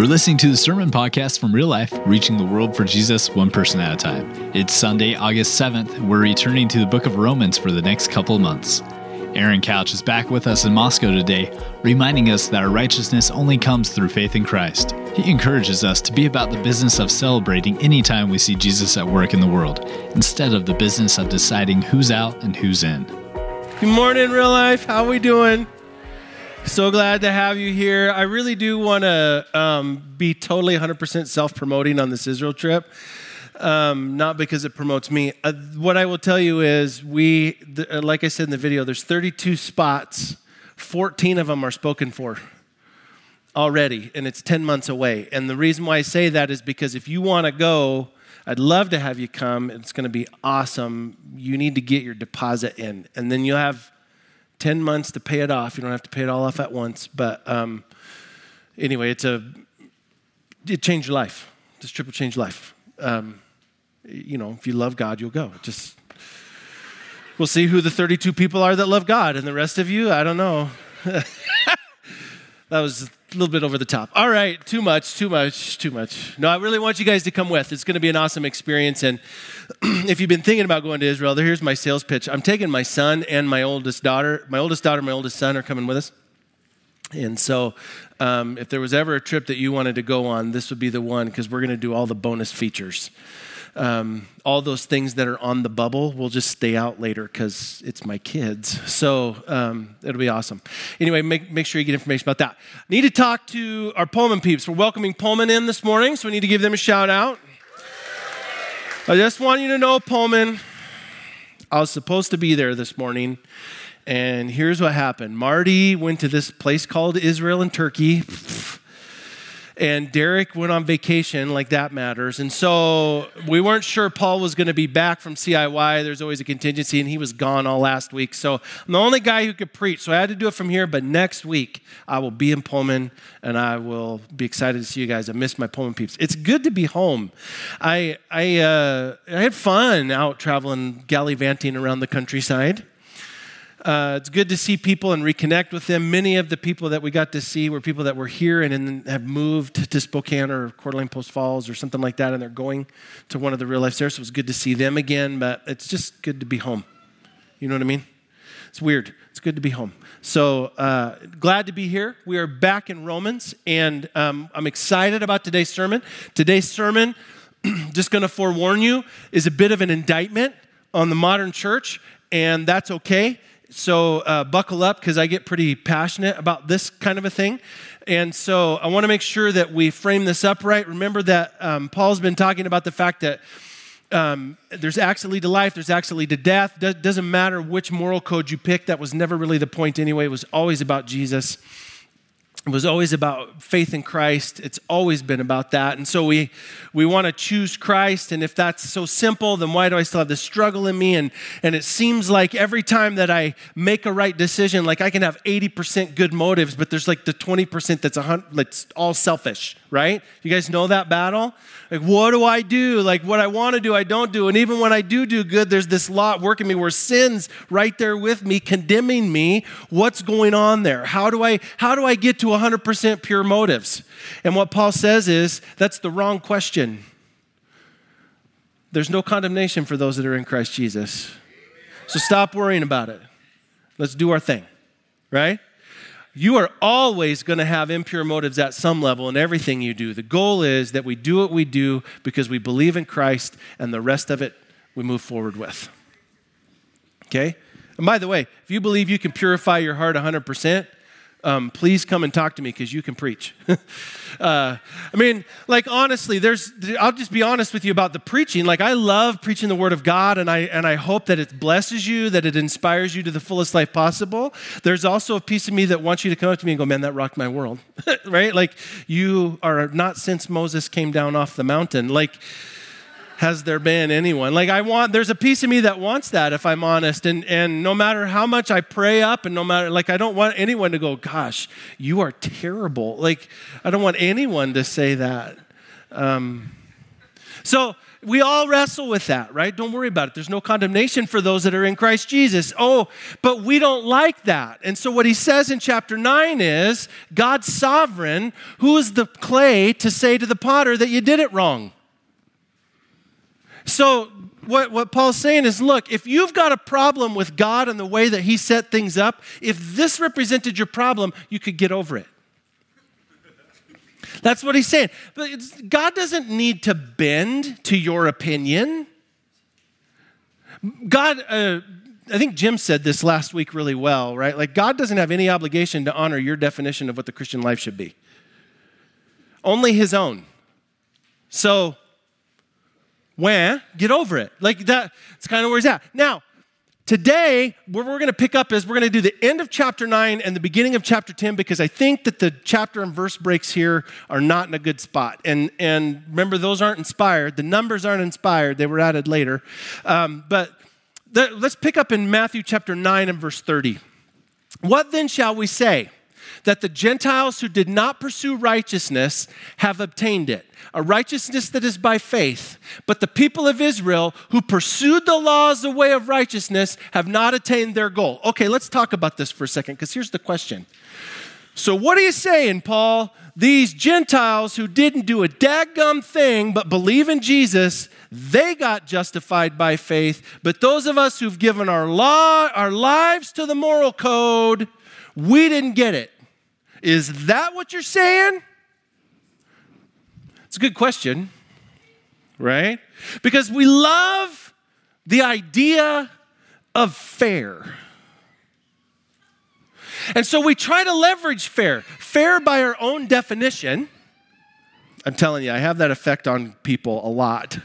You're listening to the Sermon Podcast from Real Life, reaching the world for Jesus one person at a time. It's Sunday, August 7th, and we're returning to the book of Romans for the next couple months. Aaron Couch is back with us in Moscow today, reminding us that our righteousness only comes through faith in Christ. He encourages us to be about the business of celebrating anytime we see Jesus at work in the world, instead of the business of deciding who's out and who's in. Good morning, real life. How are we doing? So glad to have you here. I really do want to um, be totally 100% self promoting on this Israel trip. Um, not because it promotes me. Uh, what I will tell you is, we, the, uh, like I said in the video, there's 32 spots. 14 of them are spoken for already, and it's 10 months away. And the reason why I say that is because if you want to go, I'd love to have you come. It's going to be awesome. You need to get your deposit in, and then you'll have 10 months to pay it off. You don't have to pay it all off at once. But um, anyway, it's a, it changed your life. This trip will change your life. Um, you know, if you love God, you'll go. Just, we'll see who the 32 people are that love God. And the rest of you, I don't know. that was a little bit over the top. All right, too much, too much, too much. No, I really want you guys to come with. It's going to be an awesome experience. And if you've been thinking about going to Israel, here's my sales pitch. I'm taking my son and my oldest daughter. My oldest daughter, and my oldest son are coming with us. And so, um, if there was ever a trip that you wanted to go on, this would be the one because we're going to do all the bonus features. Um, all those things that are on the bubble will just stay out later because it's my kids. So um, it'll be awesome. Anyway, make, make sure you get information about that. Need to talk to our Pullman peeps. We're welcoming Pullman in this morning, so we need to give them a shout out. I just want you to know, Pullman, I was supposed to be there this morning. And here's what happened Marty went to this place called Israel and Turkey. And Derek went on vacation, like that matters. And so we weren't sure Paul was going to be back from CIY. There's always a contingency, and he was gone all last week. So I'm the only guy who could preach. So I had to do it from here. But next week, I will be in Pullman, and I will be excited to see you guys. I miss my Pullman peeps. It's good to be home. I, I, uh, I had fun out traveling, gallivanting around the countryside. Uh, it's good to see people and reconnect with them. Many of the people that we got to see were people that were here and, and have moved to Spokane or Coeur d'Alene Post Falls or something like that, and they're going to one of the real life there. So it was good to see them again, but it's just good to be home. You know what I mean? It's weird. It's good to be home. So uh, glad to be here. We are back in Romans, and um, I'm excited about today's sermon. Today's sermon, just going to forewarn you, is a bit of an indictment on the modern church, and that's okay so uh, buckle up because I get pretty passionate about this kind of a thing. And so I want to make sure that we frame this up right. Remember that um, Paul's been talking about the fact that um, there's acts that lead to life, there's acts that lead to death. Do- doesn't matter which moral code you pick, that was never really the point anyway. It was always about Jesus it was always about faith in Christ. It's always been about that. And so we, we want to choose Christ. And if that's so simple, then why do I still have this struggle in me? And, and it seems like every time that I make a right decision, like I can have 80% good motives, but there's like the 20% that's, a, that's all selfish, right? You guys know that battle? Like, what do I do? Like, what I want to do, I don't do. And even when I do do good, there's this lot working me where sin's right there with me, condemning me. What's going on there? How do I, how do I get to 100% pure motives? And what Paul says is that's the wrong question. There's no condemnation for those that are in Christ Jesus. So stop worrying about it. Let's do our thing, right? You are always going to have impure motives at some level in everything you do. The goal is that we do what we do because we believe in Christ, and the rest of it we move forward with. Okay? And by the way, if you believe you can purify your heart 100%, um, please come and talk to me because you can preach. uh, I mean, like honestly, there's. I'll just be honest with you about the preaching. Like I love preaching the Word of God, and I and I hope that it blesses you, that it inspires you to the fullest life possible. There's also a piece of me that wants you to come up to me and go, "Man, that rocked my world," right? Like you are not since Moses came down off the mountain. Like has there been anyone like i want there's a piece of me that wants that if i'm honest and and no matter how much i pray up and no matter like i don't want anyone to go gosh you are terrible like i don't want anyone to say that um, so we all wrestle with that, right? Don't worry about it. There's no condemnation for those that are in Christ Jesus. Oh, but we don't like that. And so what he says in chapter 9 is God's sovereign. Who is the clay to say to the potter that you did it wrong? So what, what Paul's saying is look, if you've got a problem with God and the way that he set things up, if this represented your problem, you could get over it. That's what he's saying. But God doesn't need to bend to your opinion. God, uh, I think Jim said this last week really well, right? Like, God doesn't have any obligation to honor your definition of what the Christian life should be, only his own. So, when, get over it. Like, that, it's kind of where he's at. Now, Today, where we're going to pick up is we're going to do the end of chapter 9 and the beginning of chapter 10 because I think that the chapter and verse breaks here are not in a good spot. And, and remember, those aren't inspired. The numbers aren't inspired, they were added later. Um, but the, let's pick up in Matthew chapter 9 and verse 30. What then shall we say? That the Gentiles who did not pursue righteousness have obtained it, a righteousness that is by faith. But the people of Israel who pursued the laws, the way of righteousness, have not attained their goal. Okay, let's talk about this for a second, because here's the question. So, what are you saying, Paul? These Gentiles who didn't do a daggum thing but believe in Jesus, they got justified by faith. But those of us who've given our law, our lives to the moral code, we didn't get it. Is that what you're saying? It's a good question, right? Because we love the idea of fair. And so we try to leverage fair. Fair by our own definition. I'm telling you, I have that effect on people a lot.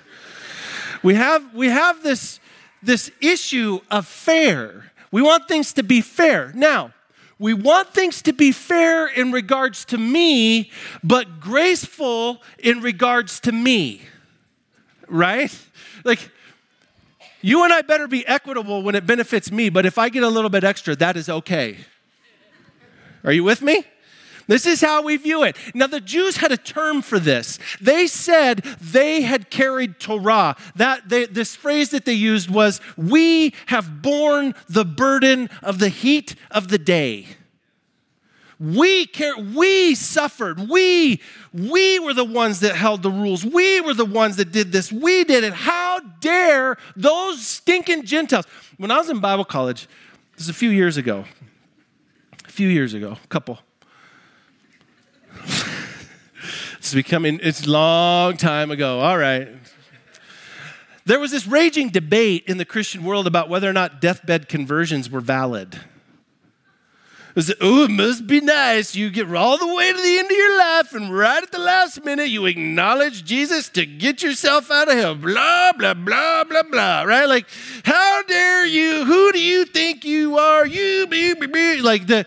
We have, we have this, this issue of fair. We want things to be fair. Now, we want things to be fair in regards to me, but graceful in regards to me. Right? Like, you and I better be equitable when it benefits me, but if I get a little bit extra, that is okay. Are you with me? This is how we view it. Now, the Jews had a term for this. They said they had carried Torah. That they, this phrase that they used was, "We have borne the burden of the heat of the day." We care, we suffered. We we were the ones that held the rules. We were the ones that did this. We did it. How dare those stinking Gentiles? When I was in Bible college, this is a few years ago. A few years ago, a couple it's becoming, it's long time ago. All right. There was this raging debate in the Christian world about whether or not deathbed conversions were valid. It was, oh, it must be nice. You get all the way to the end of your life, and right at the last minute, you acknowledge Jesus to get yourself out of hell. Blah, blah, blah, blah, blah. Right? Like, how dare you? Who do you think you are? You, be, be, be. Like, the,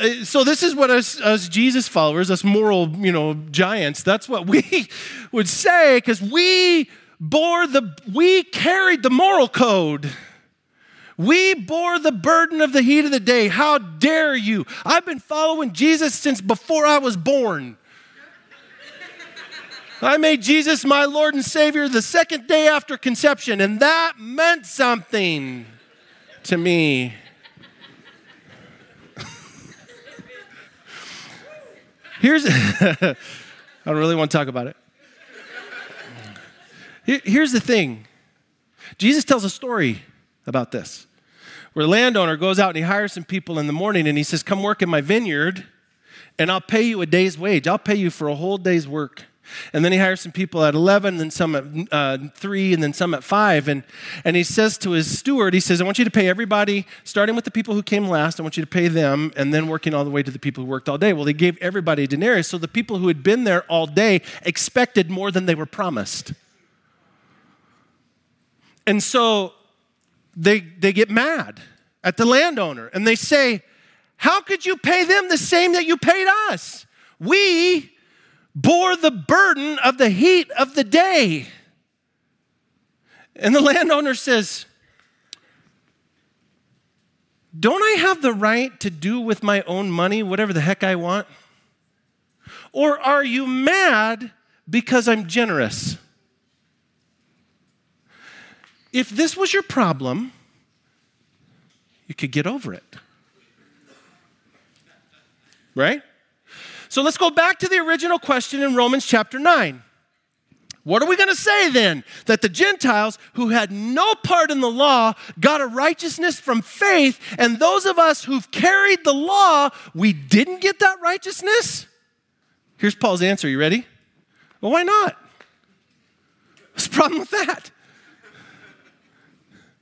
Uh, so this is what us, us Jesus followers, us moral, you know, giants, that's what we would say because we bore the, we carried the moral code. We bore the burden of the heat of the day. How dare you? I've been following Jesus since before I was born. I made Jesus my Lord and Savior the second day after conception, and that meant something to me. Here's, I don't really want to talk about it. Here's the thing Jesus tells a story about this where landowner goes out and he hires some people in the morning and he says, Come work in my vineyard and I'll pay you a day's wage. I'll pay you for a whole day's work. And then he hires some people at 11, then some at uh, 3, and then some at 5. And, and he says to his steward, he says, I want you to pay everybody, starting with the people who came last, I want you to pay them, and then working all the way to the people who worked all day. Well, they gave everybody a denarius, so the people who had been there all day expected more than they were promised. And so they, they get mad at the landowner, and they say, How could you pay them the same that you paid us? We bore the burden of the heat of the day. And the landowner says, Don't I have the right to do with my own money whatever the heck I want? Or are you mad because I'm generous? if this was your problem, you could get over it. Right? So let's go back to the original question in Romans chapter 9. What are we going to say then? That the Gentiles who had no part in the law got a righteousness from faith, and those of us who've carried the law, we didn't get that righteousness? Here's Paul's answer. You ready? Well, why not? What's the problem with that?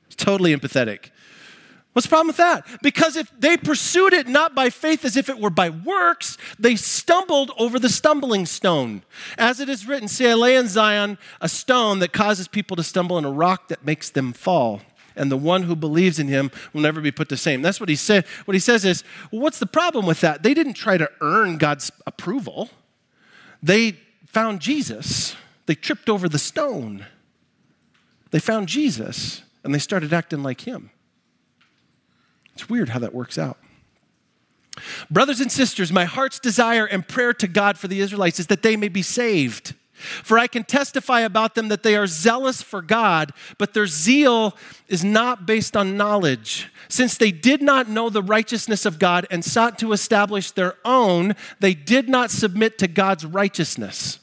It's totally empathetic. What's the problem with that? Because if they pursued it not by faith as if it were by works, they stumbled over the stumbling stone. As it is written, See, I lay in Zion a stone that causes people to stumble and a rock that makes them fall. And the one who believes in him will never be put to shame. That's what he said. What he says is, well, what's the problem with that? They didn't try to earn God's approval. They found Jesus. They tripped over the stone. They found Jesus and they started acting like him. It's weird how that works out. Brothers and sisters, my heart's desire and prayer to God for the Israelites is that they may be saved. For I can testify about them that they are zealous for God, but their zeal is not based on knowledge. Since they did not know the righteousness of God and sought to establish their own, they did not submit to God's righteousness.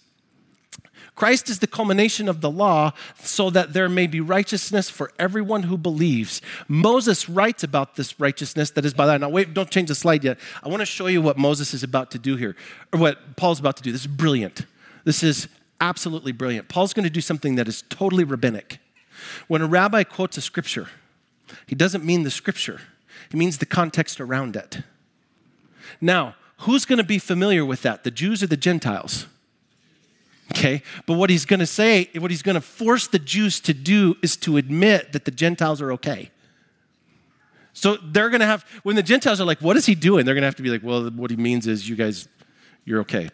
Christ is the culmination of the law so that there may be righteousness for everyone who believes. Moses writes about this righteousness that is by that. Now, wait, don't change the slide yet. I want to show you what Moses is about to do here, or what Paul's about to do. This is brilliant. This is absolutely brilliant. Paul's going to do something that is totally rabbinic. When a rabbi quotes a scripture, he doesn't mean the scripture, he means the context around it. Now, who's going to be familiar with that, the Jews or the Gentiles? Okay? But what he's going to say, what he's going to force the Jews to do is to admit that the Gentiles are okay. So they're going to have, when the Gentiles are like, what is he doing? They're going to have to be like, well, what he means is you guys, you're okay.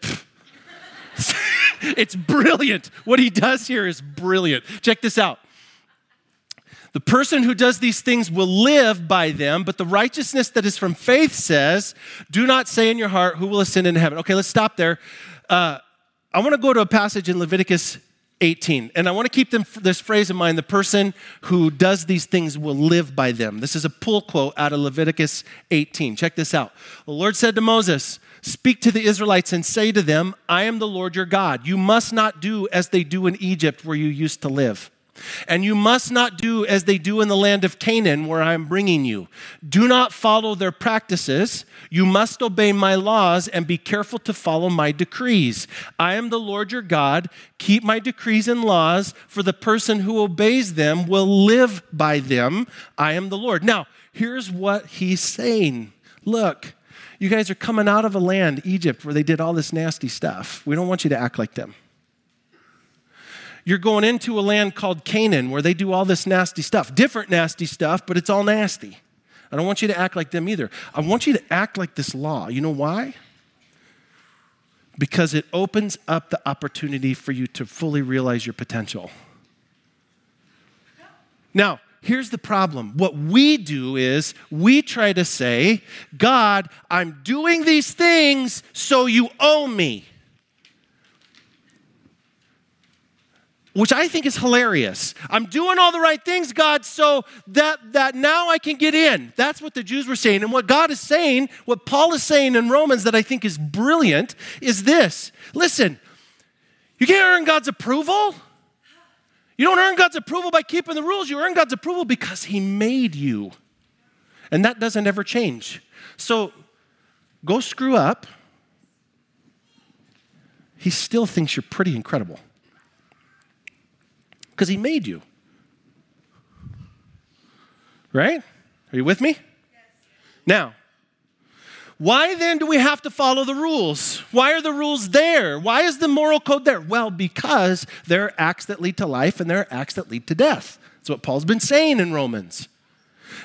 it's brilliant. What he does here is brilliant. Check this out. The person who does these things will live by them, but the righteousness that is from faith says, Do not say in your heart, Who will ascend into heaven? Okay, let's stop there. Uh, I want to go to a passage in Leviticus 18. And I want to keep them, this phrase in mind the person who does these things will live by them. This is a pull quote out of Leviticus 18. Check this out. The Lord said to Moses, Speak to the Israelites and say to them, I am the Lord your God. You must not do as they do in Egypt where you used to live. And you must not do as they do in the land of Canaan, where I am bringing you. Do not follow their practices. You must obey my laws and be careful to follow my decrees. I am the Lord your God. Keep my decrees and laws, for the person who obeys them will live by them. I am the Lord. Now, here's what he's saying Look, you guys are coming out of a land, Egypt, where they did all this nasty stuff. We don't want you to act like them. You're going into a land called Canaan where they do all this nasty stuff. Different nasty stuff, but it's all nasty. I don't want you to act like them either. I want you to act like this law. You know why? Because it opens up the opportunity for you to fully realize your potential. Now, here's the problem. What we do is we try to say, God, I'm doing these things so you owe me. Which I think is hilarious. I'm doing all the right things, God, so that, that now I can get in. That's what the Jews were saying. And what God is saying, what Paul is saying in Romans that I think is brilliant, is this listen, you can't earn God's approval. You don't earn God's approval by keeping the rules. You earn God's approval because He made you. And that doesn't ever change. So go screw up. He still thinks you're pretty incredible because He made you. Right? Are you with me? Yes. Now, why then do we have to follow the rules? Why are the rules there? Why is the moral code there? Well, because there are acts that lead to life and there are acts that lead to death. That's what Paul's been saying in Romans.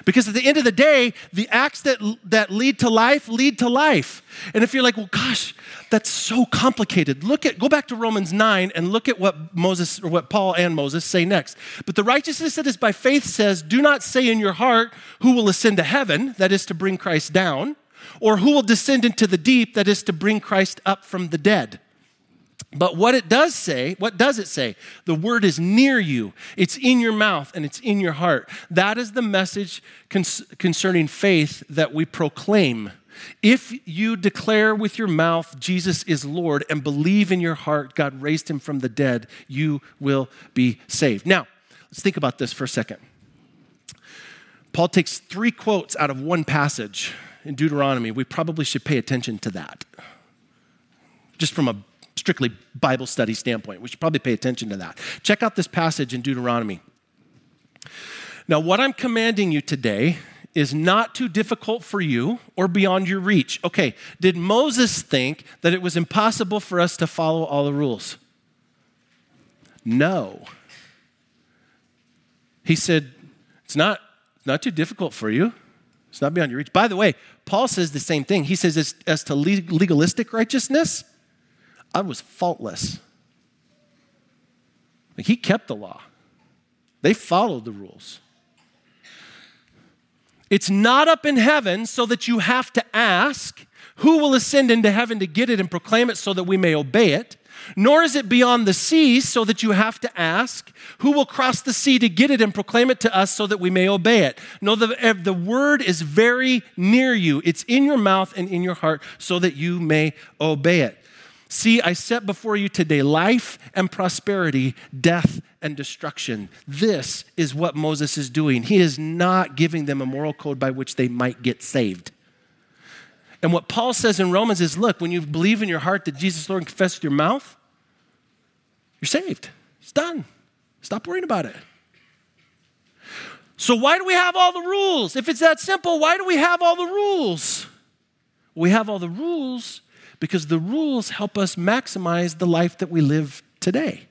Because at the end of the day, the acts that, that lead to life lead to life. And if you're like, well, gosh, that's so complicated, look at, go back to Romans 9 and look at what Moses, or what Paul and Moses say next. But the righteousness that is by faith says, do not say in your heart, who will ascend to heaven, that is to bring Christ down, or who will descend into the deep, that is to bring Christ up from the dead. But what it does say, what does it say? The word is near you. It's in your mouth and it's in your heart. That is the message concerning faith that we proclaim. If you declare with your mouth Jesus is Lord and believe in your heart God raised him from the dead, you will be saved. Now, let's think about this for a second. Paul takes three quotes out of one passage in Deuteronomy. We probably should pay attention to that. Just from a strictly Bible study standpoint. We should probably pay attention to that. Check out this passage in Deuteronomy. Now, what I'm commanding you today is not too difficult for you or beyond your reach. Okay, did Moses think that it was impossible for us to follow all the rules? No. He said, it's not, not too difficult for you. It's not beyond your reach. By the way, Paul says the same thing. He says, as, as to legalistic righteousness, I was faultless. Like he kept the law, they followed the rules. It's not up in heaven so that you have to ask who will ascend into heaven to get it and proclaim it so that we may obey it. Nor is it beyond the sea so that you have to ask who will cross the sea to get it and proclaim it to us so that we may obey it. No, the, eh, the word is very near you. It's in your mouth and in your heart so that you may obey it. See, I set before you today life and prosperity, death and destruction. This is what Moses is doing. He is not giving them a moral code by which they might get saved. And what Paul says in Romans is look, when you believe in your heart that Jesus Lord and confess with your mouth, you're saved. It's done. Stop worrying about it. So, why do we have all the rules? If it's that simple, why do we have all the rules? We have all the rules because the rules help us maximize the life that we live today.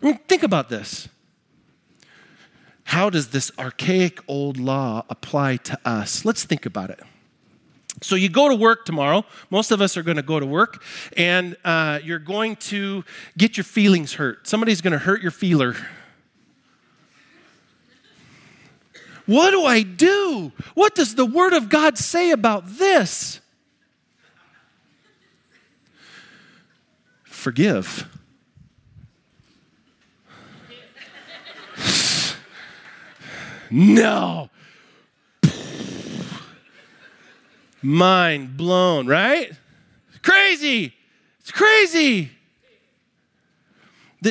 Think about this. How does this archaic old law apply to us? Let's think about it. So, you go to work tomorrow. Most of us are going to go to work, and uh, you're going to get your feelings hurt. Somebody's going to hurt your feeler. What do I do? What does the Word of God say about this? Forgive. no. Mind blown, right? Crazy. It's crazy.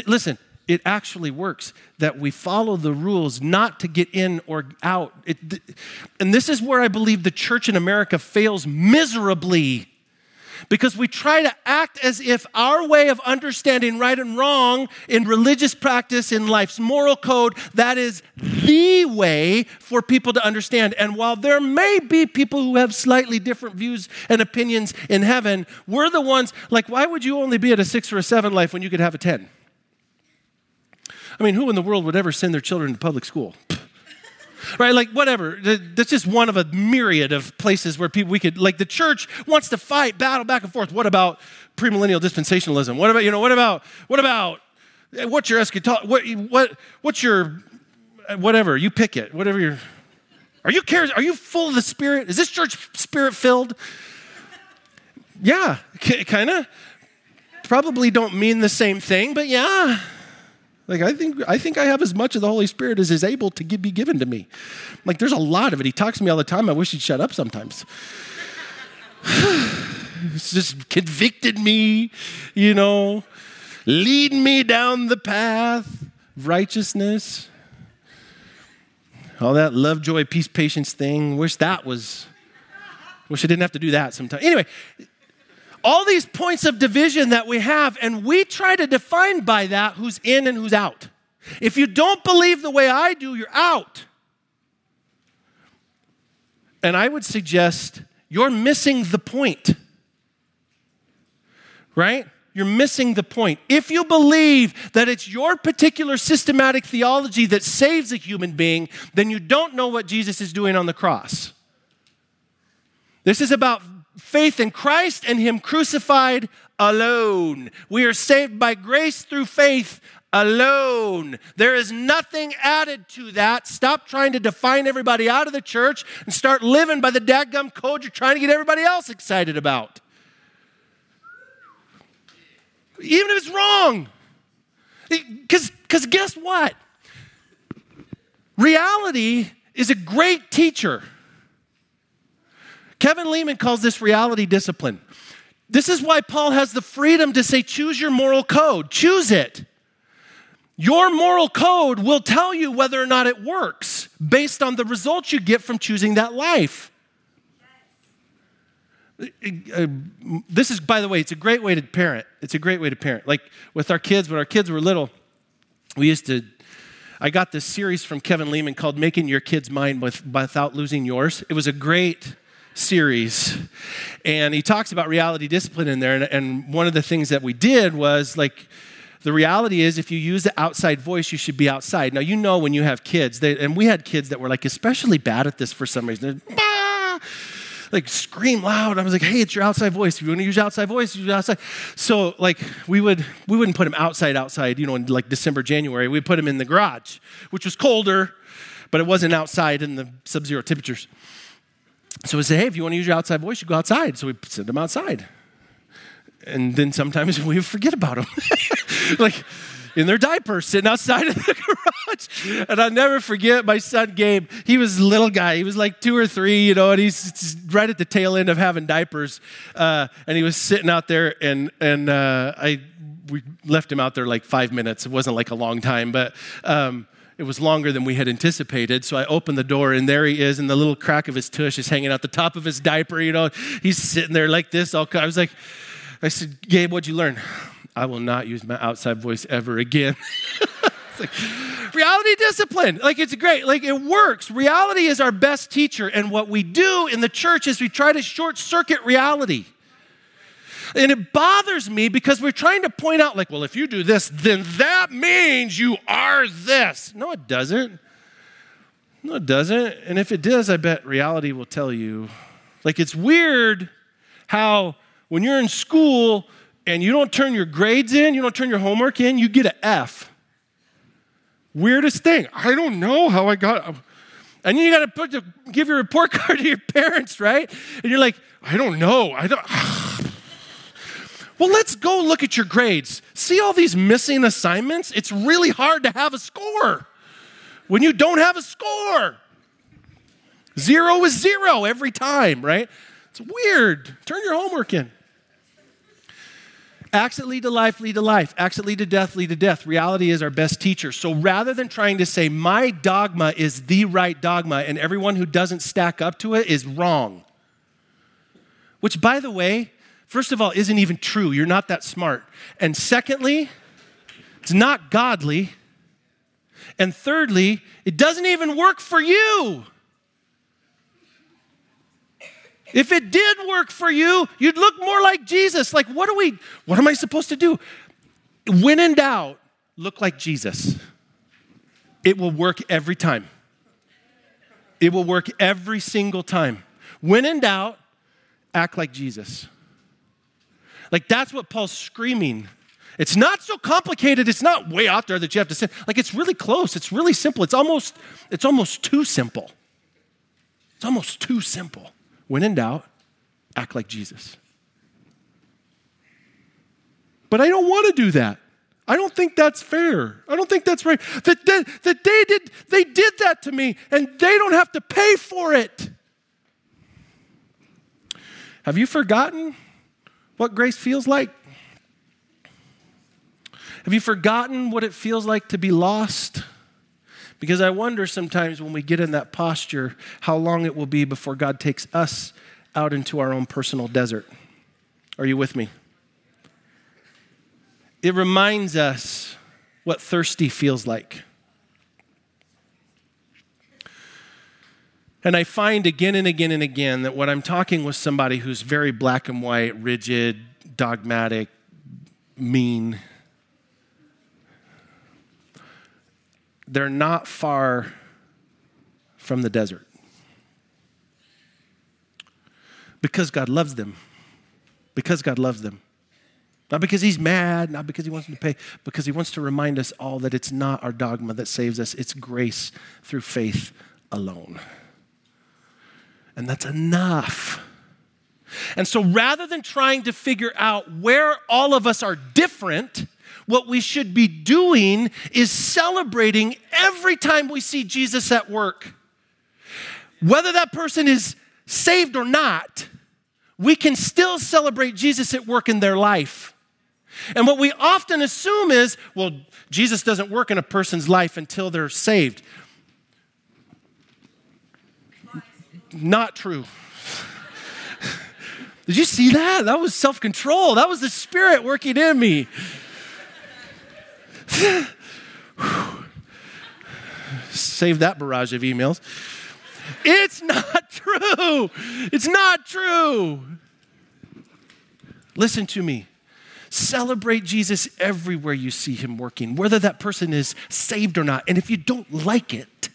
Listen, it actually works that we follow the rules not to get in or out. It, and this is where I believe the church in America fails miserably because we try to act as if our way of understanding right and wrong in religious practice, in life's moral code, that is the way for people to understand. And while there may be people who have slightly different views and opinions in heaven, we're the ones, like, why would you only be at a six or a seven life when you could have a 10? I mean, who in the world would ever send their children to public school? right? Like, whatever. That's just one of a myriad of places where people we could, like, the church wants to fight, battle back and forth. What about premillennial dispensationalism? What about, you know, what about, what about, eh, what's your eschatology? What, what, what's your, eh, whatever, you pick it, whatever you're, are you cares? Are you full of the Spirit? Is this church spirit filled? Yeah, kind of. Probably don't mean the same thing, but yeah. Like I think I think I have as much of the Holy Spirit as is able to give, be given to me. Like there's a lot of it. He talks to me all the time. I wish he'd shut up sometimes. it's just convicted me, you know, lead me down the path of righteousness. All that love, joy, peace, patience thing. Wish that was, wish I didn't have to do that sometimes. Anyway, all these points of division that we have, and we try to define by that who's in and who's out. If you don't believe the way I do, you're out. And I would suggest you're missing the point. Right? You're missing the point. If you believe that it's your particular systematic theology that saves a human being, then you don't know what Jesus is doing on the cross. This is about faith in Christ and Him crucified alone. We are saved by grace through faith alone. There is nothing added to that. Stop trying to define everybody out of the church and start living by the dadgum code you're trying to get everybody else excited about. even if it's wrong. Because guess what? Reality is a great teacher. Kevin Leman calls this reality discipline. This is why Paul has the freedom to say, choose your moral code, choose it. Your moral code will tell you whether or not it works based on the results you get from choosing that life. This is, by the way, it's a great way to parent. It's a great way to parent. Like with our kids, when our kids were little, we used to, I got this series from Kevin Leman called Making Your Kid's Mind with, Without Losing Yours. It was a great series. And he talks about reality discipline in there. And, and one of the things that we did was like, the reality is, if you use the outside voice, you should be outside. Now, you know when you have kids, they, and we had kids that were like especially bad at this for some reason. Like scream loud. I was like, "Hey, it's your outside voice. If you want to use your outside voice, use outside." So, like, we would we wouldn't put him outside, outside. You know, in like December, January, we'd put him in the garage, which was colder, but it wasn't outside in the sub-zero temperatures. So we say, "Hey, if you want to use your outside voice, you go outside." So we send them outside and then sometimes we forget about them. like in their diapers sitting outside of the garage. And I'll never forget my son Gabe. He was a little guy. He was like two or three, you know, and he's right at the tail end of having diapers. Uh, and he was sitting out there, and and uh, I we left him out there like five minutes. It wasn't like a long time, but. Um, it was longer than we had anticipated. So I opened the door, and there he is, and the little crack of his tush is hanging out the top of his diaper. You know, he's sitting there like this. All I was like, I said, Gabe, what'd you learn? I will not use my outside voice ever again. like, reality discipline. Like it's great. Like it works. Reality is our best teacher. And what we do in the church is we try to short circuit reality. And it bothers me because we're trying to point out, like, well, if you do this, then that means you are this. No, it doesn't. No, it doesn't. And if it does, I bet reality will tell you. Like, it's weird how when you're in school and you don't turn your grades in, you don't turn your homework in, you get an F. Weirdest thing. I don't know how I got. And you got to put give your report card to your parents, right? And you're like, I don't know. I don't. well, let's go look at your grades. See all these missing assignments? It's really hard to have a score when you don't have a score. Zero is zero every time, right? It's weird. Turn your homework in. Acts that lead to life lead to life. Acts that lead to death lead to death. Reality is our best teacher. So rather than trying to say, my dogma is the right dogma and everyone who doesn't stack up to it is wrong, which, by the way, first of all, isn't even true. You're not that smart. And secondly, it's not godly. And thirdly, it doesn't even work for you. If it did work for you, you'd look more like Jesus. Like, what are we, what am I supposed to do? When in doubt, look like Jesus. It will work every time. It will work every single time. When in doubt, act like Jesus. Like, that's what Paul's screaming. It's not so complicated. It's not way out there that you have to say. Like, it's really close. It's really simple. It's almost, it's almost too simple. It's almost too simple. When in doubt, act like Jesus. But I don't want to do that. I don't think that's fair. I don't think that's right. That, that, that they, did, they did that to me and they don't have to pay for it. Have you forgotten what grace feels like? Have you forgotten what it feels like to be lost? Because I wonder sometimes when we get in that posture how long it will be before God takes us out into our own personal desert. Are you with me? It reminds us what thirsty feels like. And I find again and again and again that when I'm talking with somebody who's very black and white, rigid, dogmatic, mean, they're not far from the desert. Because God loves them. Because God loves them. Not because he's mad, not because he wants them to pay, because he wants to remind us all that it's not our dogma that saves us, it's grace through faith alone. And that's enough. And so rather than trying to figure out where all of us are different, what we should be doing is celebrating every time we see Jesus at work. Whether that person is saved or not, we can still celebrate Jesus at work in their life. And what we often assume is, well, Jesus doesn't work in a person's life until they're saved. Not true. Did you see that? That was self control. That was the Spirit working in me. Save that barrage of emails. It's not true. It's not true. Listen to me. Celebrate Jesus everywhere you see him working, whether that person is saved or not. And if you don't like it,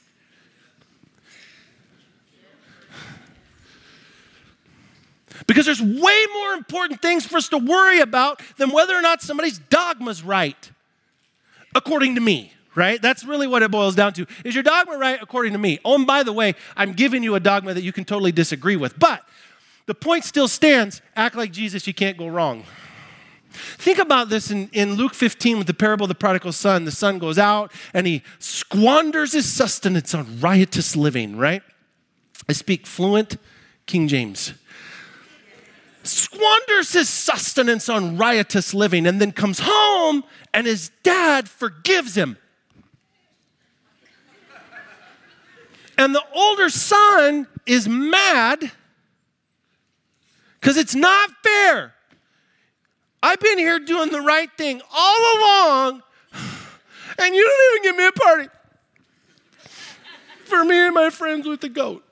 because there's way more important things for us to worry about than whether or not somebody's dogma's right, according to me right? That's really what it boils down to. Is your dogma right according to me? Oh, and by the way, I'm giving you a dogma that you can totally disagree with. But the point still stands act like Jesus, you can't go wrong. Think about this in, in Luke 15 with the parable of the prodigal son. The son goes out and he squanders his sustenance on riotous living, right? I speak fluent King James. Squanders his sustenance on riotous living and then comes home and his dad forgives him. And the older son is mad because it's not fair. I've been here doing the right thing all along, and you don't even give me a party for me and my friends with the goat.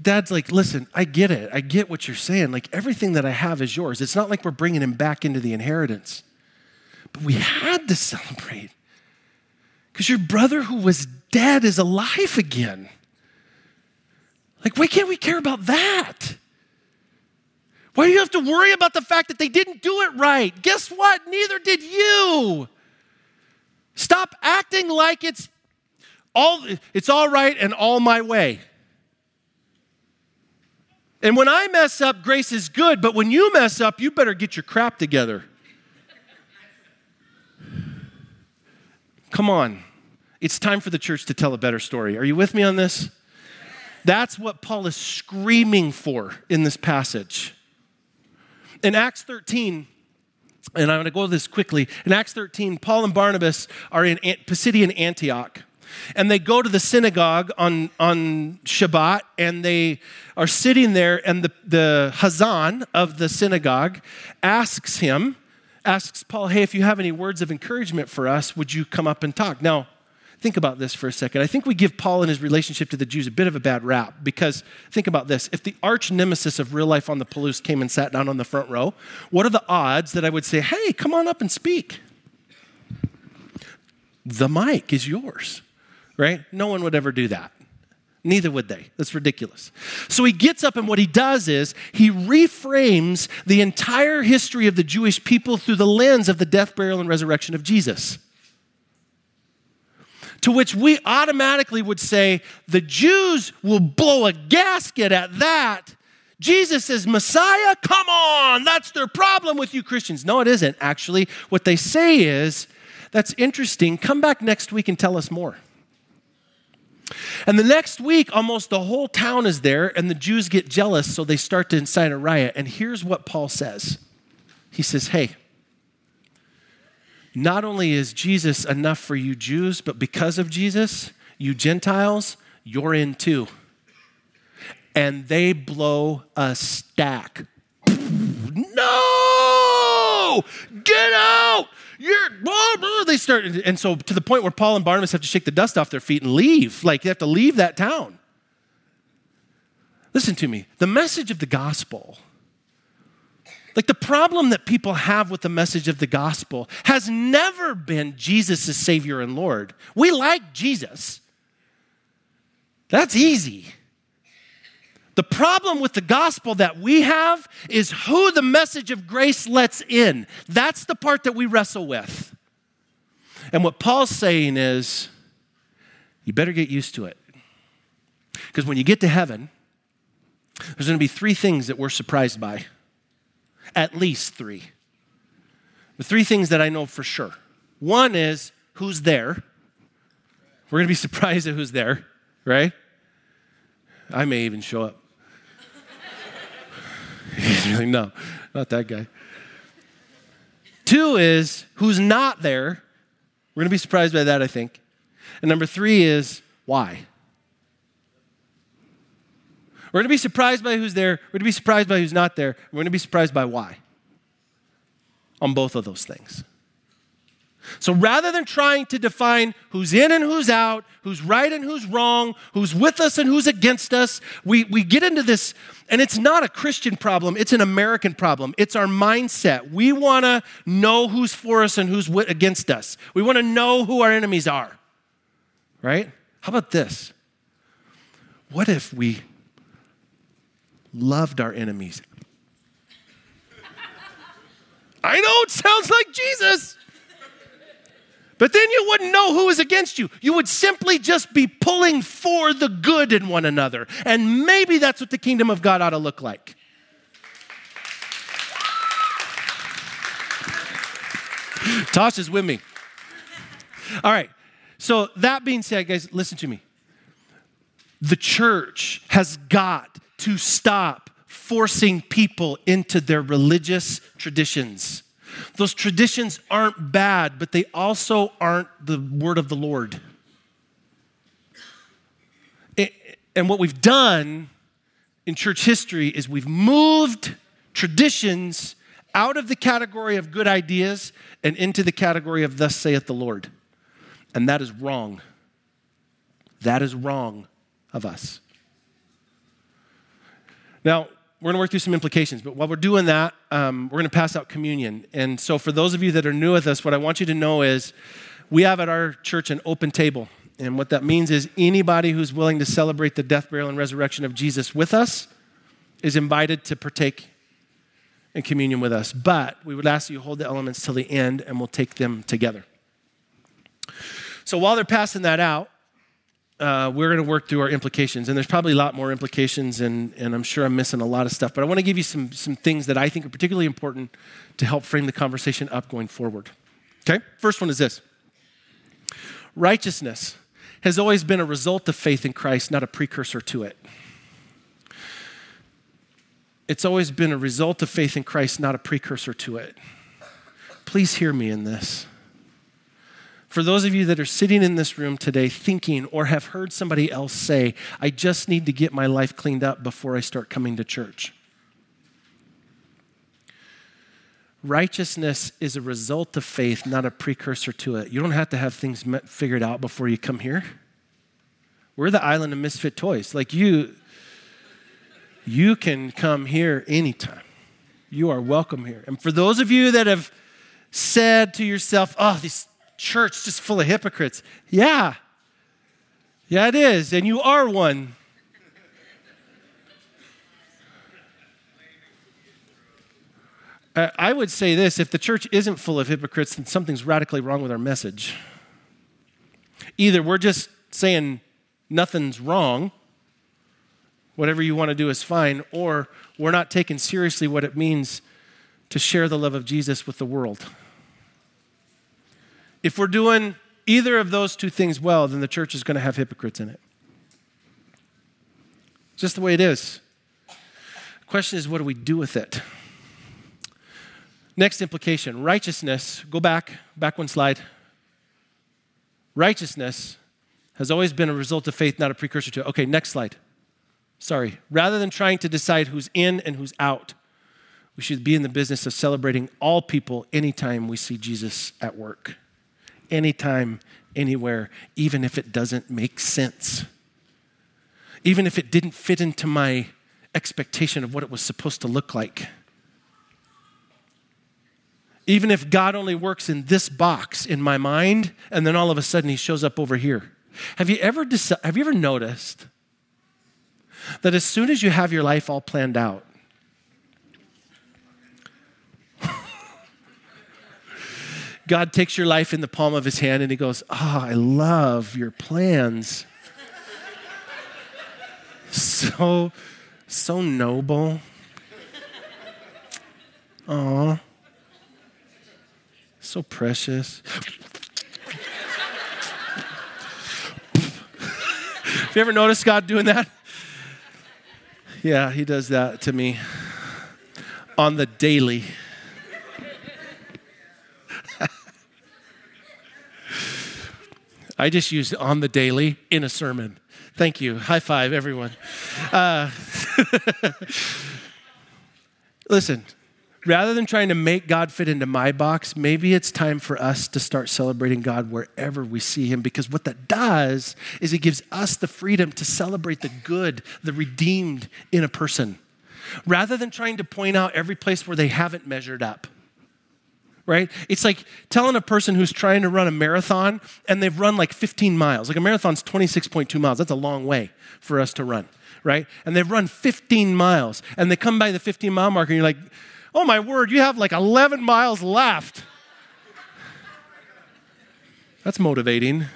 Dad's like, listen, I get it. I get what you're saying. Like, everything that I have is yours. It's not like we're bringing him back into the inheritance. But we had to celebrate because your brother who was dead is alive again. Like, why can't we care about that? Why do you have to worry about the fact that they didn't do it right? Guess what? Neither did you. Stop acting like it's all it's all right and all my way. And when I mess up, grace is good, but when you mess up, you better get your crap together. Come on. It's time for the church to tell a better story. Are you with me on this? That's what Paul is screaming for in this passage. In Acts 13, and I'm going to go this quickly. In Acts 13, Paul and Barnabas are in Pisidian Antioch. And they go to the synagogue on, on Shabbat and they are sitting there, and the, the Hazan of the synagogue asks him, asks Paul, Hey, if you have any words of encouragement for us, would you come up and talk? Now, Think about this for a second. I think we give Paul and his relationship to the Jews a bit of a bad rap because think about this. If the arch nemesis of real life on the Palouse came and sat down on the front row, what are the odds that I would say, hey, come on up and speak? The mic is yours, right? No one would ever do that. Neither would they. That's ridiculous. So he gets up, and what he does is he reframes the entire history of the Jewish people through the lens of the death, burial, and resurrection of Jesus. To which we automatically would say, the Jews will blow a gasket at that. Jesus is Messiah? Come on, that's their problem with you Christians. No, it isn't. Actually, what they say is, that's interesting. Come back next week and tell us more. And the next week, almost the whole town is there, and the Jews get jealous, so they start to incite a riot. And here's what Paul says He says, Hey, not only is Jesus enough for you Jews, but because of Jesus, you Gentiles, you're in too. And they blow a stack. No! Get out! You're blah, blah. they start and so to the point where Paul and Barnabas have to shake the dust off their feet and leave. Like they have to leave that town. Listen to me. The message of the gospel like the problem that people have with the message of the gospel has never been Jesus is Savior and Lord. We like Jesus. That's easy. The problem with the gospel that we have is who the message of grace lets in. That's the part that we wrestle with. And what Paul's saying is, you better get used to it. Because when you get to heaven, there's going to be three things that we're surprised by. At least three. The three things that I know for sure. One is who's there. We're going to be surprised at who's there, right? I may even show up. Like, no, not that guy. Two is who's not there. We're going to be surprised by that, I think. And number three is why. We're going to be surprised by who's there. We're going to be surprised by who's not there. We're going to be surprised by why on both of those things. So rather than trying to define who's in and who's out, who's right and who's wrong, who's with us and who's against us, we, we get into this, and it's not a Christian problem, it's an American problem. It's our mindset. We want to know who's for us and who's against us. We want to know who our enemies are, right? How about this? What if we loved our enemies? I know it sounds like Jesus. But then you wouldn't know who was against you. You would simply just be pulling for the good in one another. And maybe that's what the kingdom of God ought to look like. Tosh is with me. All right. So, that being said, guys, listen to me. The church has got to stop forcing people into their religious traditions. Those traditions aren't bad, but they also aren't the word of the Lord. And what we've done in church history is we've moved traditions out of the category of good ideas and into the category of thus saith the Lord. And that is wrong. That is wrong of us. Now, we're going to work through some implications, but while we're doing that, um, we're going to pass out communion. And so, for those of you that are new with us, what I want you to know is we have at our church an open table. And what that means is anybody who's willing to celebrate the death, burial, and resurrection of Jesus with us is invited to partake in communion with us. But we would ask that you hold the elements till the end and we'll take them together. So while they're passing that out, uh, we're going to work through our implications. And there's probably a lot more implications, and, and I'm sure I'm missing a lot of stuff. But I want to give you some, some things that I think are particularly important to help frame the conversation up going forward. Okay? First one is this righteousness has always been a result of faith in Christ, not a precursor to it. It's always been a result of faith in Christ, not a precursor to it. Please hear me in this for those of you that are sitting in this room today thinking or have heard somebody else say, I just need to get my life cleaned up before I start coming to church. Righteousness is a result of faith, not a precursor to it. You don't have to have things figured out before you come here. We're the island of misfit toys. Like you, you can come here anytime. You are welcome here. And for those of you that have said to yourself, oh, these church just full of hypocrites. Yeah. Yeah, it is. And you are one. Uh, I would say this if the church isn't full of hypocrites, then something's radically wrong with our message. Either we're just saying nothing's wrong, whatever you want to do is fine, or we're not taking seriously what it means to share the love of Jesus with the world. If we're doing either of those two things well, then the church is going to have hypocrites in it. Just the way it is. The question is, what do we do with it? Next implication righteousness. Go back, back one slide. Righteousness has always been a result of faith, not a precursor to it. Okay, next slide. Sorry. Rather than trying to decide who's in and who's out, we should be in the business of celebrating all people anytime we see Jesus at work anytime, anywhere, even if it doesn't make sense. Even if it didn't fit into my expectation of what it was supposed to look like. Even if God only works in this box in my mind, and then all of a sudden he shows up over here. Have you ever, have you ever noticed that as soon as you have your life all planned out, God takes your life in the palm of his hand and he goes, Ah, oh, I love your plans. So, so noble. Aw. So precious. Have you ever noticed God doing that? Yeah, He does that to me on the daily. I just used on the daily in a sermon. Thank you. High five, everyone. Uh, listen, rather than trying to make God fit into my box, maybe it's time for us to start celebrating God wherever we see Him because what that does is it gives us the freedom to celebrate the good, the redeemed in a person, rather than trying to point out every place where they haven't measured up right? It's like telling a person who's trying to run a marathon and they've run like 15 miles. Like a marathon's 26.2 miles. That's a long way for us to run, right? And they've run 15 miles and they come by the 15 mile marker and you're like, oh my word, you have like 11 miles left. That's motivating.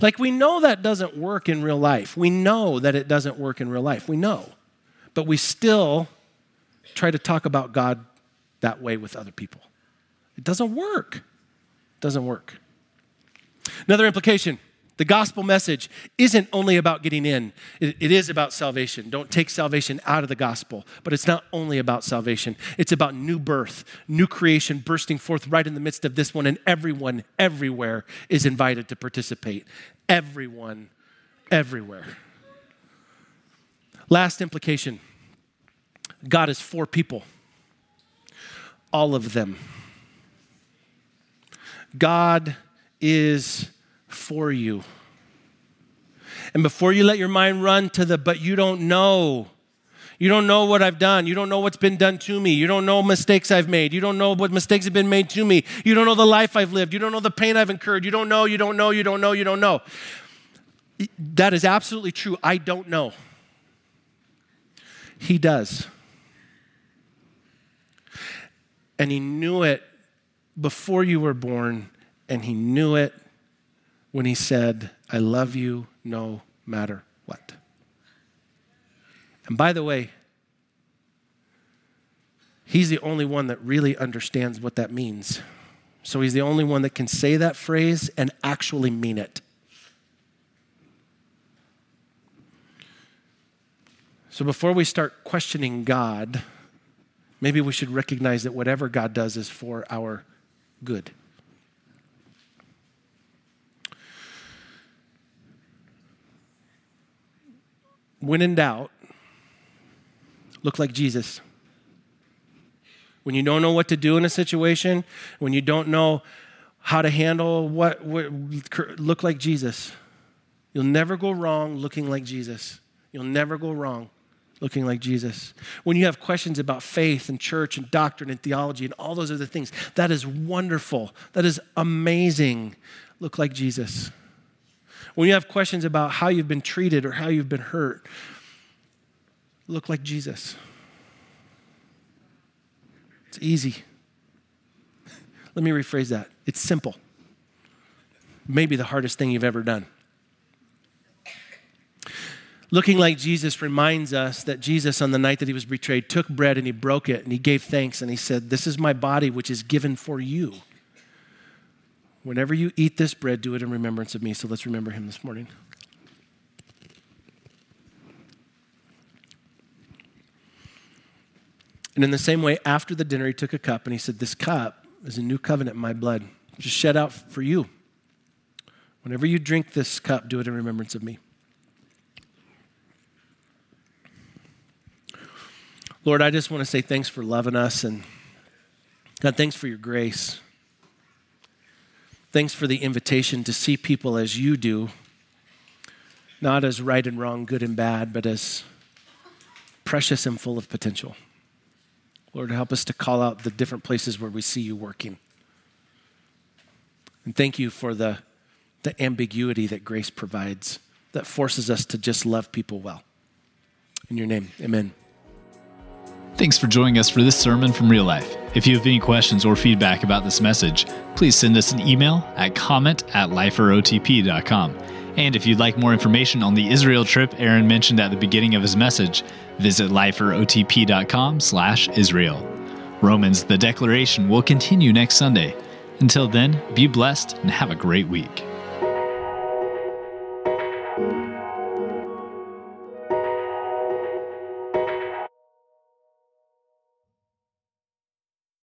Like, we know that doesn't work in real life. We know that it doesn't work in real life. We know. But we still try to talk about God that way with other people. It doesn't work. It doesn't work. Another implication the gospel message isn't only about getting in, it, it is about salvation. Don't take salvation out of the gospel, but it's not only about salvation. It's about new birth, new creation bursting forth right in the midst of this one, and everyone, everywhere is invited to participate. Everyone, everywhere. Last implication God is for people all of them. God is for you. And before you let your mind run to the, but you don't know, you don't know what I've done. You don't know what's been done to me. You don't know mistakes I've made. You don't know what mistakes have been made to me. You don't know the life I've lived. You don't know the pain I've incurred. You don't know, you don't know, you don't know, you don't know. That is absolutely true. I don't know. He does. And He knew it before you were born, and He knew it when He said, I love you no matter what. And by the way, He's the only one that really understands what that means. So He's the only one that can say that phrase and actually mean it. So before we start questioning God, maybe we should recognize that whatever God does is for our good. When in doubt, look like Jesus. When you don't know what to do in a situation, when you don't know how to handle what, what look like Jesus. You'll never go wrong looking like Jesus. You'll never go wrong looking like Jesus. When you have questions about faith and church and doctrine and theology and all those other things, that is wonderful. That is amazing. Look like Jesus. When you have questions about how you've been treated or how you've been hurt, look like Jesus. It's easy. Let me rephrase that. It's simple. Maybe the hardest thing you've ever done. Looking like Jesus reminds us that Jesus, on the night that he was betrayed, took bread and he broke it and he gave thanks and he said, This is my body which is given for you. Whenever you eat this bread, do it in remembrance of me. So let's remember him this morning. And in the same way, after the dinner, he took a cup and he said, This cup is a new covenant in my blood, just shed out for you. Whenever you drink this cup, do it in remembrance of me. Lord, I just want to say thanks for loving us and God, thanks for your grace. Thanks for the invitation to see people as you do, not as right and wrong, good and bad, but as precious and full of potential. Lord, help us to call out the different places where we see you working. And thank you for the, the ambiguity that grace provides that forces us to just love people well. In your name, amen. Thanks for joining us for this sermon from real life. If you have any questions or feedback about this message, please send us an email at comment at liferotp.com. And if you'd like more information on the Israel trip Aaron mentioned at the beginning of his message, visit liferotp.com slash Israel. Romans, the declaration, will continue next Sunday. Until then, be blessed and have a great week.